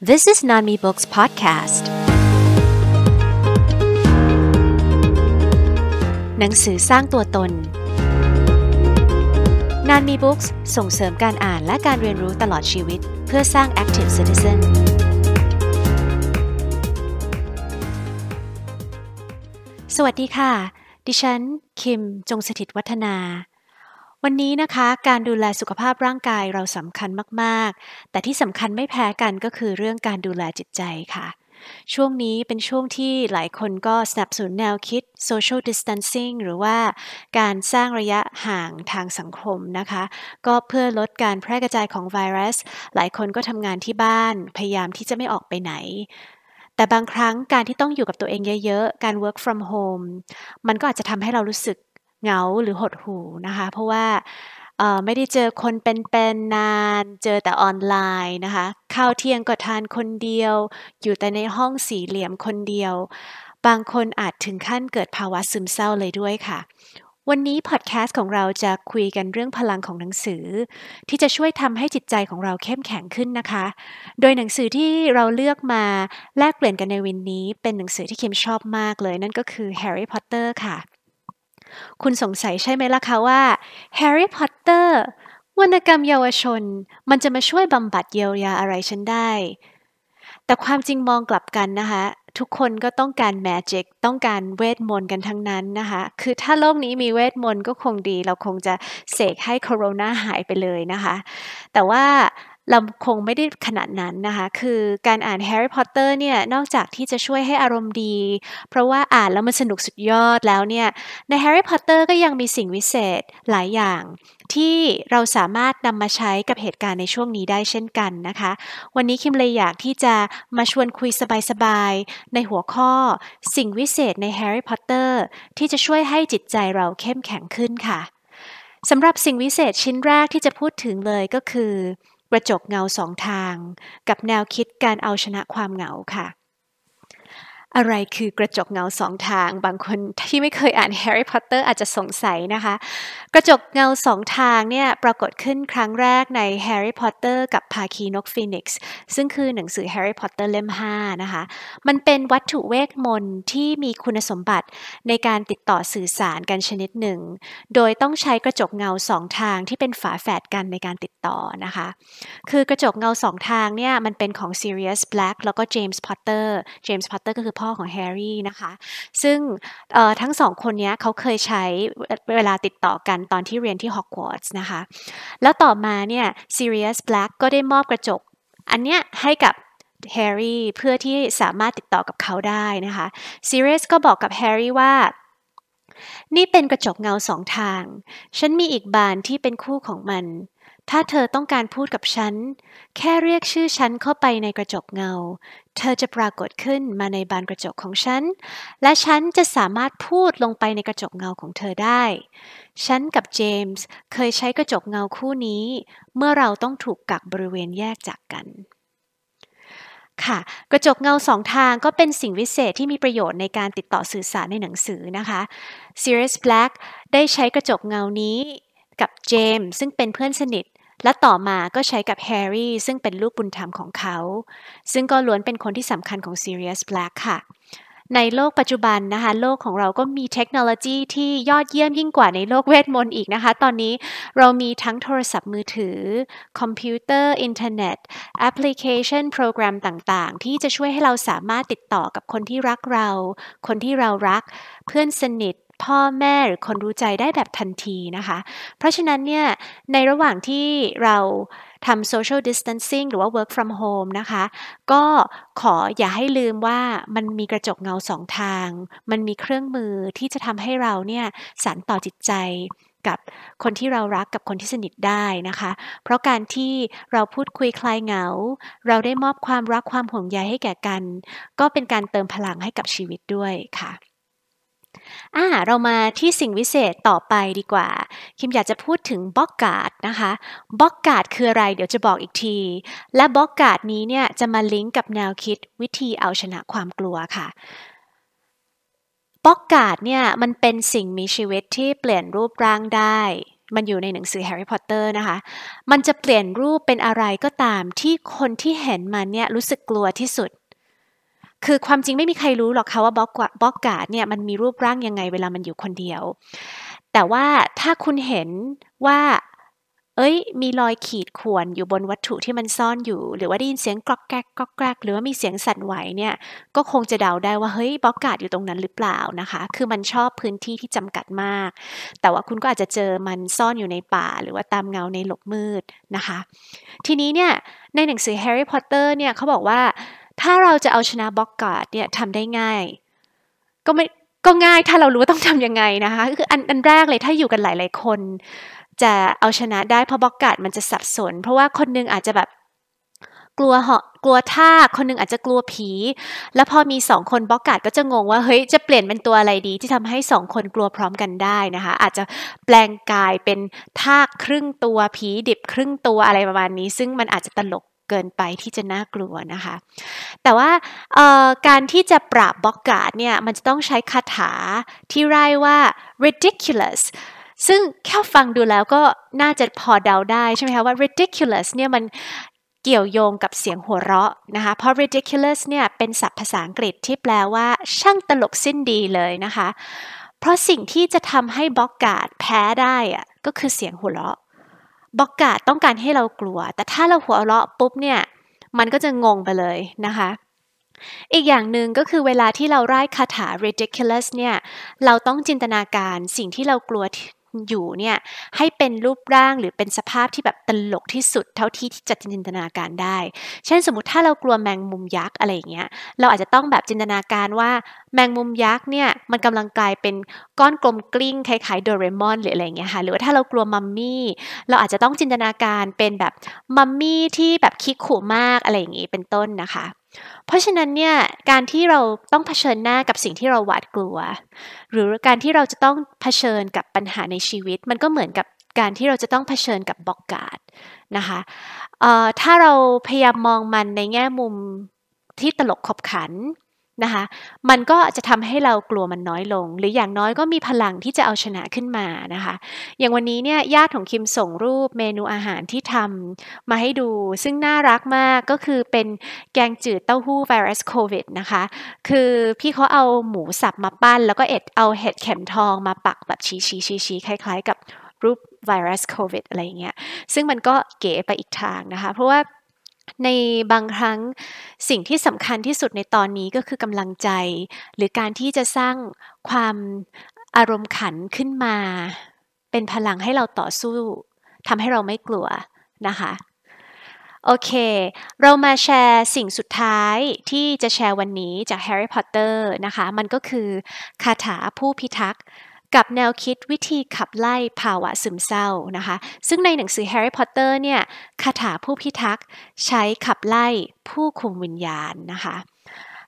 This is Nanmi Books Podcast หนังสือสร้างตัวตนนานมีบุ๊กส่งเสริมการอ่านและการเรียนรู้ตลอดชีวิต เพื่อสร้าง Active Citizen สวัสดีค่ะ ดิฉัน คิมจงสถิตวัฒนา วันนี้นะคะการดูแลสุขภาพร่างกายเราสำคัญมากๆ แต่ที่สำคัญไม่แพ้กันก็คือเรื่องการดูแลจิตใจค่ะ ช่วงนี้เป็นช่วงที่หลายคนก็สนับสนุนแนวคิด social distancing หรือว่าการสร้างระยะห่างทางสังคมนะคะ ก็เพื่อลดการแพร่กระจายของไวรัส หลายคนก็ทำงานที่บ้าน พยายามที่จะไม่ออกไปไหนแต่บางครั้งการที่ต้องอยู่กับตัวเองเยอะ ๆ การ work from home มันก็อาจจะทำให้เรารู้สึก เหงาหรือหดหู่นะคะ เพราะว่าไม่ได้เจอคนเป็นๆนานเจอแต่ออนไลน์นะคะข้าวเที่ยงก็ทานคนเดียว อยู่แต่ในห้องสี่เหลี่ยมคนเดียว บางคนอาจถึงขั้นเกิดภาวะซึมเศร้าเลยด้วยค่ะ วันนี้พอดแคสต์ของเราจะคุยกันเรื่องพลังของหนังสือ ที่จะช่วยทำให้จิตใจของเราเข้มแข็งขึ้นนะคะ โดยหนังสือที่เราเลือกมาแลกเปลี่ยนกันในวันนี้ เป็นหนังสือที่เคิมชอบมากเลย นั่นก็คือ Harry Potter ค่ะ คุณสงสัยใช่ไหมล่ะคะว่า Harry Potter วรรณกรรมเยาวชน มันจะมาช่วยบำบัดเยียวยาอะไรฉันได้ แต่ความจริงมองกลับกันนะคะ ทุกคนก็ต้องการ magic ต้องการเวทมนต์กันทั้งนั้นนะคะ คือถ้าโลกนี้มีเวทมนต์ก็คงดี เราคงจะเสกให้โคโรนาหายไปเลยนะคะ แต่ว่า เราคงไม่ได้ขนาดนั้นนะคะ คือการอ่านแฮร์รี่พอตเตอร์เนี่ย นอกจากที่จะช่วยให้อารมณ์ดี เพราะว่าอ่านแล้วมันสนุกสุดยอดแล้วเนี่ย ในแฮร์รี่พอตเตอร์ก็ยังมีสิ่งวิเศษหลายอย่างที่เราสามารถนำมาใช้กับเหตุการณ์ในช่วงนี้ได้เช่นกันนะคะ วันนี้คิมเลยอยากที่จะมาชวนคุยสบายๆ ในหัวข้อ สิ่งวิเศษในแฮร์รี่พอตเตอร์ที่จะช่วยให้จิตใจเราเข้มแข็งขึ้นค่ะสำหรับสิ่งวิเศษชิ้นแรกที่จะพูดถึงเลยก็คือ กระจกเงาสองทาง กับแนวคิดการเอาชนะความเหงาค่ะ อะไรคือกระจกเงาสองทาง บางคนที่ไม่เคยอ่านแฮร์รี่พอตเตอร์อาจจะสงสัยนะคะ กระจกเงาสองทางเนี่ยปรากฏขึ้นครั้งแรกในแฮร์รี่พอตเตอร์กับภาคีนกฟีนิกซ์ซึ่งคือหนังสือแฮร์รี่พอตเตอร์เล่ม 5 นะคะ มันเป็นวัตถุเวทมนต์ที่มีคุณสมบัติในการติดต่อสื่อสารกันชนิดหนึ่ง โดยต้องใช้กระจกเงาสองทางที่เป็นฝาแฝดกันในการติดต่อนะคะ คือกระจกเงาสองทางเนี่ยมันเป็นของ Sirius Black แล้วก็ James Potter James Potter ก็คือพ่อของแฮร์รี่นะคะ ซึ่งทั้งสองคนนี้เขาเคยใช้เวลาติดต่อกันตอนที่เรียนที่ฮอกวอตส์นะคะ แล้วต่อมาเนี่ย Sirius Black ก็ได้มอบกระจก อันเนี้ยให้กับแฮร์รี่เพื่อที่สามารถติดต่อกับเขาได้นะคะ Sirius ก็บอกกับแฮร์รี่ว่านี่เป็นกระจกเงาสองทาง ฉันมีอีกบานที่เป็นคู่ของมัน ถ้าเธอต้องการพูดกับฉัน แค่เรียกชื่อฉันเข้าไปในกระจกเงา เธอจะปรากฏขึ้นมาในบานกระจกของฉัน และฉันจะสามารถพูดลงไปในกระจกเงาของเธอได้ ฉันกับเจมส์เคยใช้กระจกเงาคู่นี้ เมื่อเราต้องถูกกักบริเวณแยกจากกันค่ะ กระจกเงาสองทางก็เป็นสิ่งวิเศษที่มีประโยชน์ในการติดต่อสื่อสารในหนังสือนะคะ Sirius Black ได้ใช้กระจกเงานี้กับเจมส์ซึ่งเป็นเพื่อนสนิท และต่อมาก็ใช้กับแฮร์รี่ซึ่งเป็นลูกบุญธรรมของเขา ซึ่งก็ล้วนเป็นคนที่สำคัญของ Sirius Black ค่ะ ในโลกปัจจุบันนะคะ โลกของเราก็มีเทคโนโลยีที่ยอดเยี่ยมยิ่งกว่าในโลกเวทมนต์อีกนะคะ ตอนนี้เรามีทั้งโทรศัพท์มือถือ คอมพิวเตอร์ อินเทอร์เน็ต แอปพลิเคชัน โปรแกรมต่างๆ ที่จะช่วยให้เราสามารถติดต่อกับคนที่รักเรา คนที่เรารัก เพื่อนสนิท พ่อแม่หรือคนรู้ใจได้แบบทันทีนะคะ เพราะฉะนั้นเนี่ยในระหว่างที่เราทำ social distancing หรือว่า work from home นะคะ ก็ขออย่าให้ลืมว่ามันมีกระจกเงาสองทาง มันมีเครื่องมือที่จะทำให้เราเนี่ยสานต่อจิตใจกับคนที่เรารักกับคนที่สนิทได้นะคะ เพราะการที่เราพูดคุยคลายเหงา เราได้มอบความรักความห่วงใยให้แก่กัน ก็เป็นการเติมพลังให้กับชีวิตด้วยค่ะ อ่าเรามาที่สิ่งวิเศษต่อไปดีกว่า คิมอยากจะพูดถึงบ็อกการ์ตนะคะบ็อกการ์ตคืออะไรเดี๋ยวจะบอกอีกที และบ็อกการ์ตนี้เนี่ยจะมาลิงก์กับแนวคิดวิธีเอาชนะความกลัวค่ะบ็อกการ์ตเนี่ยมันเป็นสิ่งมีชีวิตที่เปลี่ยนรูปร่างได้ มันอยู่ในหนังสือแฮร์รี่พอตเตอร์นะคะ มันจะเปลี่ยนรูปเป็นอะไรก็ตามที่คนที่เห็นมันเนี่ยรู้สึกกลัวที่สุด คือความจริงไม่มีใครรู้หรอกค่ะว่าบล็อกบล็อกการ์ดเนี่ยมันมีรูปร่างยังไงเวลามันอยู่คนเดียว แต่ว่าถ้าคุณเห็นว่าเอ้ย มีรอยขีดข่วนอยู่บนวัตถุที่มันซ่อนอยู่ หรือว่าได้ยินเสียงกรอกแกรกกรอกแกรกหรือว่ามีเสียงสั่นไหวเนี่ย ก็คงจะเดาได้ว่าเฮ้ยบล็อกการ์ดอยู่ตรงนั้นหรือเปล่านะคะ คือมันชอบพื้นที่ที่จำกัดมาก แต่ว่าคุณก็อาจจะเจอมันซ่อนอยู่ในป่า หรือว่าตามเงาในหลืบมืดนะคะ ทีนี้เนี่ยในหนังสือแฮร์รี่พอตเตอร์เนี่ยเขาบอกว่า ถ้าเราจะเอาชนะบ็อกการ์ตเนี่ยทำได้ง่าย ก็ไม่ก็ง่ายถ้าเรารู้ว่าต้องทำยังไงนะคะคืออันอันแรกเลยถ้าอยู่กันหลาย ๆ คน จะเอาชนะได้เพราะบ็อกการ์ตมันจะสับสน เพราะว่าคนนึงอาจจะแบบกลัวเหาะกลัวท่าคนนึงอาจจะกลัวผี แล้วพอมีสองคนบ็อกการ์ตก็จะงงว่าเฮ้ยจะเปลี่ยนเป็นตัวอะไรดีที่ทำให้สองคนกลัวพร้อมกันได้นะคะ อาจจะแปลงกายเป็นท่าครึ่งตัวผีดิบครึ่งตัวอะไรประมาณนี้ ซึ่งมันอาจจะตลก เกินไปที่จะน่ากลัวนะคะ แต่ว่าการที่จะปราบบล็อกการ์ดเนี่ยมันจะต้องใช้คาถาที่ไร่ว่า ridiculous ซึ่งแค่ฟังดูแล้วก็น่าจะพอเดาได้ใช่ไหมคะว่า ridiculous เนี่ยมันเกี่ยวโยงกับเสียงหัวเราะนะคะเพราะ ridiculous เนี่ยเป็นศัพท์ภาษาอังกฤษที่แปลว่า ช่างตลกสิ้นดีเลยนะคะ เพราะสิ่งที่จะทำให้บล็อกการ์ดแพ้ได้อะก็คือเสียงหัวเราะ บอกการ์ดต้องการให้เรากลัว แต่ถ้าเราหัวเราะปุ๊บเนี่ยมันก็จะงงไปเลยนะคะ อีกอย่างหนึ่งก็คือเวลาที่เราไร้คาถา ridiculous เนี่ยเราต้องจินตนาการสิ่งที่เรากลัว อยู่เนี่ยให้เป็นรูปร่างหรือเป็นสภาพที่แบบตลกที่สุดเท่าที่จะจินตนาการได้ เช่นสมมติถ้าเรากลัวแมงมุมยักษ์อะไรอย่างเงี้ยเราอาจจะต้องแบบจินตนาการว่าแมงมุมยักษ์เนี่ยมันกำลังกลายเป็นก้อนกลมกลิ้งคล้ายๆโดเรมอนหรืออะไรเงี้ยค่ะหรือว่าถ้าเรากลัวมัมมี่เราอาจจะต้องจินตนาการเป็นแบบมัมมี่ที่แบบคิกขู่มากอะไรอย่างงี้เป็นต้นนะคะ เพราะฉะนั้นเนี่ยการที่เราต้องเผชิญหน้ากับสิ่งที่เราหวาดกลัว หรือการที่เราจะต้องเผชิญกับปัญหาในชีวิต มันก็เหมือนกับการที่เราจะต้องเผชิญกับบอกกาดนะคะถ้าเราพยายามมองมันในแง่มุมที่ตลกขบขัน นะคะ มันก็จะทำให้เรากลัวมันน้อยลง หรืออย่างน้อยก็มีพลังที่จะเอาชนะขึ้นมานะคะ อย่างวันนี้เนี่ยญาติของคิมส่งรูปเมนูอาหารที่ทำมาให้ดู ซึ่งน่ารักมากก็คือเป็นแกงจืดเต้าหู้ไวรัสโควิดนะคะ คือพี่เขาเอาหมูสับมาปั้น แล้วก็เอ็ดเอาเห็ดเข็มทองมาปักแบบชี้ชี้ชี้ชี้คล้าย ๆ กับรูปไวรัสโควิดอะไรเงี้ย ซึ่งมันก็เก๋ไปอีกทางนะคะ เพราะว่า ในบางครั้งสิ่งที่สำคัญที่สุดในตอนนี้ก็คือกำลังใจ หรือการที่จะสร้างความอารมณ์ขันขึ้นมา เป็นพลังให้เราต่อสู้ทำให้เราไม่กลัวนะคะโอเค เรามาแชร์สิ่งสุดท้ายที่จะแชร์วันนี้จากแฮร์รี่พอตเตอร์นะคะ มันก็คือคาถาผู้พิทักษ์ กับแนวคิดวิธีขับไล่ภาวะซึมเศร้านะคะ ซึ่งในหนังสือแฮร์รี่พอตเตอร์เนี่ยคาถาผู้พิทักษ์ใช้ขับไล่ผู้คุมวิญญาณนะคะ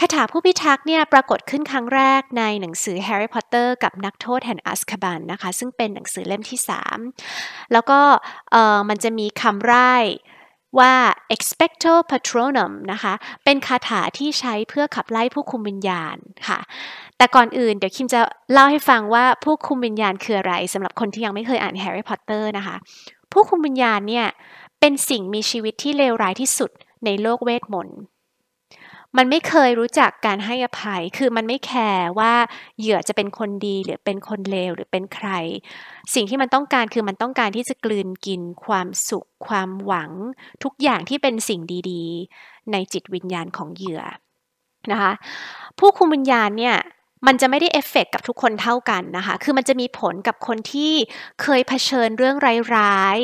คาถาผู้พิทักษ์เนี่ยปรากฏขึ้นครั้งแรกในหนังสือแฮร์รี่พอตเตอร์กับนักโทษแห่งอัสคาบันนะคะ ซึ่งเป็นหนังสือเล่มที่ 3 แล้วก็มันจะมีคำร่ายว่า expecto patronum นะคะ เป็นคาถาที่ใช้เพื่อขับไล่ผู้คุมวิญญาณค่ะแต่ก่อนอื่นเดี๋ยวคิมจะเล่าให้ฟังว่าผู้คุมวิญญาณคืออะไรสำหรับคนที่ยังไม่เคยอ่านแฮร์รี่พอตเตอร์นะคะ ผู้คุมวิญญาณเนี่ยเป็นสิ่งมีชีวิตที่เลวร้ายที่สุดในโลกเวทมนต์มันไม่เคยรู้จักการให้อภัย คือมันไม่แคร์ว่าเหยื่อจะเป็นคนดีหรือเป็นคนเลวหรือเป็นใคร สิ่งที่มันต้องการคือมันต้องการที่จะกลืนกินความสุข ความหวัง ทุกอย่างที่เป็นสิ่งดีๆ ในจิตวิญญาณของเหยื่อนะคะ ผู้คุมวิญญาณเนี่ย มันจะไม่ได้เอฟเฟกกับทุกคนเท่ากันนะคะ คือมันจะมีผลกับคนที่เคยเผชิญเรื่องร้าย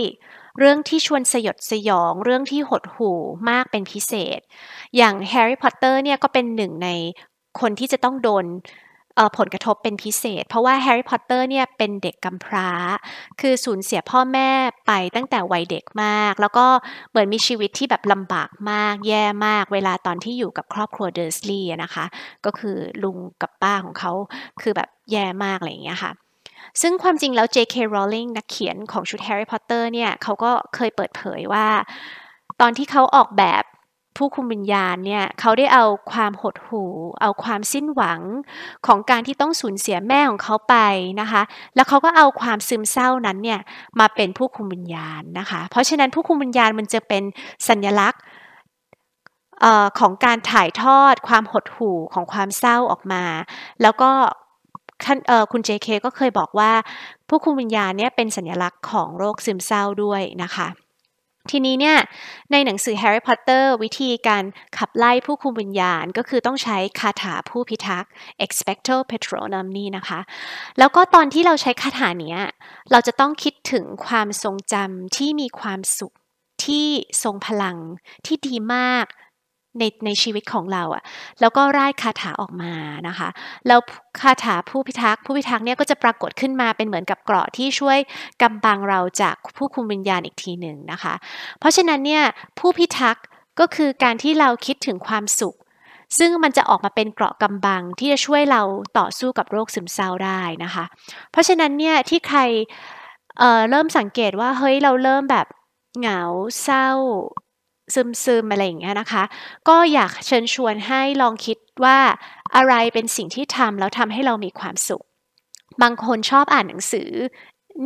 เรื่องที่ชวนสยดสยอง เรื่องที่หดหู่มากเป็นพิเศษ อย่างแฮร์รี่พอตเตอร์เนี่ยก็เป็นหนึ่งในคนที่จะต้องโดน ผลกระทบเป็นพิเศษ เพราะว่าแฮร์รี่พอตเตอร์เนี่ยเป็นเด็กกำพร้า คือสูญเสียพ่อแม่ไปตั้งแต่วัยเด็กมาก แล้วก็เหมือนมีชีวิตที่แบบลำบากมากแย่มาก เวลาตอนที่อยู่กับครอบครัวเดอร์สลีย์นะคะ ก็คือลุงกับป้าของเขาคือแบบแย่มากอะไรอย่างเงี้ยค่ะซึ่งความจริงแล้ว J.K. Rowling นักเขียนของชุด Harry Potter เนี่ยเขาก็เคยเปิดเผยว่า ตอนที่เขาออกแบบ ผู้คุมวิญญาณเนี่ยเขาได้เอาความหดหู่ เอาความสิ้นหวังของการที่ต้องสูญเสียแม่ของเขาไปนะคะ แล้วเขาก็เอาความซึมเศร้านั้นเนี่ยมาเป็นผู้คุมวิญญาณนะคะ เพราะฉะนั้นผู้คุมวิญญาณมันจะเป็นสัญลักษณ์ของการถ่ายทอดความหดหู่ของความเศร้าออกมา แล้วก็คุณ JK ก็เคยบอกว่า ผู้คุมวิญญาณเนี่ยเป็นสัญลักษณ์ของโรคซึมเศร้าด้วยนะคะ ทีนี้เนี่ยในหนังสือแฮร์รี่พอตเตอร์วิธีการขับไล่ผู้คุมวิญญาณ ก็คือต้องใช้คาถาผู้พิทักษ์ expecto patronum นี่นะคะ แล้วก็ตอนที่เราใช้คาถาเนี้ยเราจะต้องคิดถึงความทรงจำที่มีความสุขที่ทรงพลังที่ดีมาก ในในชีวิตของเราอะ่ะ แล้วก็ร่ายคาถาออกมานะคะ แล้วคาถาผู้พิทักษ์ผู้พิทักษ์เนี่ยก็จะปรากฏขึ้นมาเป็นเหมือนกับเกราะที่ช่วยกำบังเราจากผู้คุมวิญญาณอีกทีหนึ่งนะคะ เพราะฉะนั้นเนี่ยผู้พิทักษ์ก็คือการที่เราคิดถึงความสุขซึ่งมันจะออกมาเป็นเกราะกำบังที่จะช่วยเราต่อสู้กับโรคซึมเศร้าได้นะคะ เพราะฉะนั้นเนี่ยที่ใครเเริ่มสังเกตว่าเฮ้ยเราเริ่มแบบเหงาเศร้า ซึมซึมอะไรอย่างเงี้ยนะคะ ก็อยากเชิญชวนให้ลองคิดว่าอะไรเป็นสิ่งที่ทำแล้วทำให้เรามีความสุข บางคนชอบอ่านหนังสือ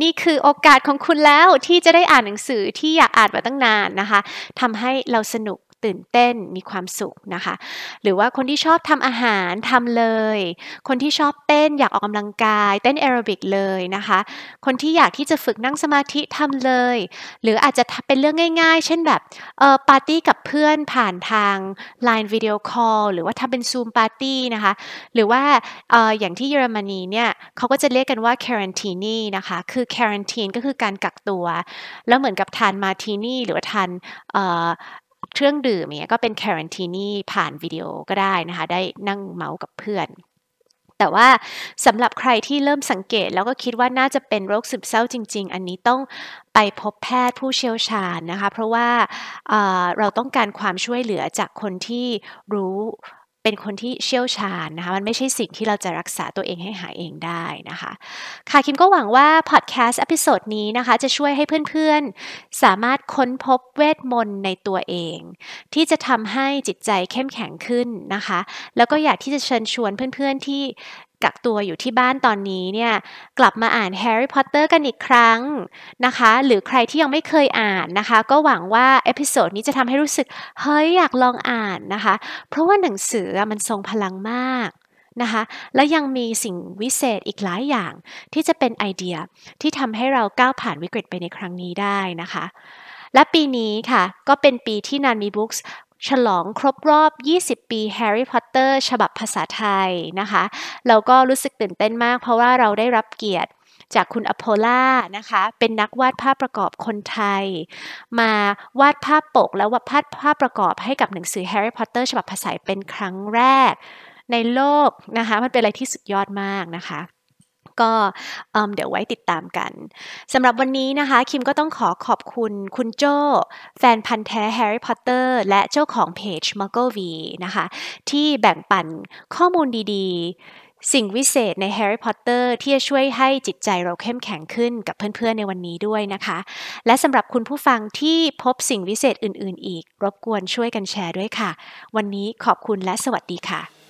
นี่คือโอกาสของคุณแล้วที่จะได้อ่านหนังสือที่อยากอ่านมาตั้งนานนะคะทำให้เราสนุก ตื่นเต้นมีความสุขนะคะ หรือว่าคนที่ชอบทำอาหารทำเลย คนที่ชอบเต้นอยากออกกำลังกาย เต้นแอโรบิกเลยนะคะ คนที่อยากที่จะฝึกนั่งสมาธิทำเลย หรืออาจจะเป็นเรื่องง่าย ๆ เช่นแบบเออปาร์ตี้กับเพื่อนผ่านทาง Line Video Call หรือว่าทำเป็น Zoom Party นะคะ หรือว่าอออย่างที่เยอรมนีเนี่ยเขาก็จะเรียกกันว่า quarantine นะคะ คือ quarantine ก็คือการกักตัว แล้วเหมือนกับทานมาทีนี่หรือว่าทาน เครื่องดื่มเนี่ยก็เป็นแครันทีนี่ผ่านวิดีโอก็ได้นะคะ ได้นั่งเมาส์กับเพื่อน แต่ว่าสำหรับใครที่เริ่มสังเกต แล้วก็คิดว่าน่าจะเป็นโรคซึมเศร้าจริง ๆ อันนี้ต้องไปพบแพทย์ผู้เชี่ยวชาญนะคะ เพราะว่าเราต้องการความช่วยเหลือจากคนที่รู้ เป็นคนที่เชี่ยวชาญนะคะ มันไม่ใช่สิ่งที่เราจะรักษาตัวเองให้หายเองได้นะคะ ค่ะคิมก็หวังว่าพอดแคสต์ episode นี้นะคะ จะช่วยให้เพื่อนๆ สามารถค้นพบเวทมนต์ในตัวเอง ที่จะทำให้จิตใจเข้มแข็งขึ้นนะคะ แล้วก็อยากที่จะเชิญชวนเพื่อนๆที่ กักตัวอยู่ที่บ้านตอนนี้เนี่ยกลับมาอ่านแฮร์รี่พอตเตอร์กันอีกครั้งนะคะ หรือใครที่ยังไม่เคยอ่านนะคะ ก็หวังว่า episode นี้จะทำให้รู้สึก เฮ้ย อยากลองอ่านนะคะ เพราะว่าหนังสือมันทรงพลังมากนะคะและยังมีสิ่งวิเศษอีกหลายอย่างที่จะเป็นไอเดียที่ทำให้เราก้าวผ่านวิกฤตไปในครั้งนี้ได้นะคะ และปีนี้ค่ะ ก็เป็นปีที่นานมีบุ๊คส์ ฉลองครบรอบ 20 ปีแฮร์รี่พอตเตอร์ฉบับภาษาไทยนะคะ เราก็รู้สึกตื่นเต้นมาก เพราะว่าเราได้รับเกียรติจากคุณอโพล่านะคะ เป็นนักวาดภาพประกอบคนไทย มาวาดภาพปกแล้ววาดภาพภาพประกอบให้กับหนังสือแฮร์รี่พอตเตอร์ฉบับภาษาเป็นครั้งแรกในโลกนะคะ มันเป็นอะไรที่สุดยอดมากนะคะ ก็เดี๋ยวไว้ติดตามกันสำหรับวันนี้นะคะ คิมก็ต้องขอขอบคุณคุณโจ้แฟนพันธุ์แท้แฮร์รี่พอตเตอร์และเจ้าของเพจ m u g g l e V นะคะ ที่แบ่งปันข้อมูลดีๆ สิ่งวิเศษในแฮร์รี่พอตเตอร์ที่จะช่วยให้จิตใจเราเข้มแข็งขึ้นกับเพื่อนๆในวันนี้ด้วยนะคะ และสำหรับคุณผู้ฟังที่พบสิ่งวิเศษอื่นๆ อีก รบกวนช่วยกันแชร์ด้วยค่ะ วันนี้ขอบคุณและสวัสดีค่ะ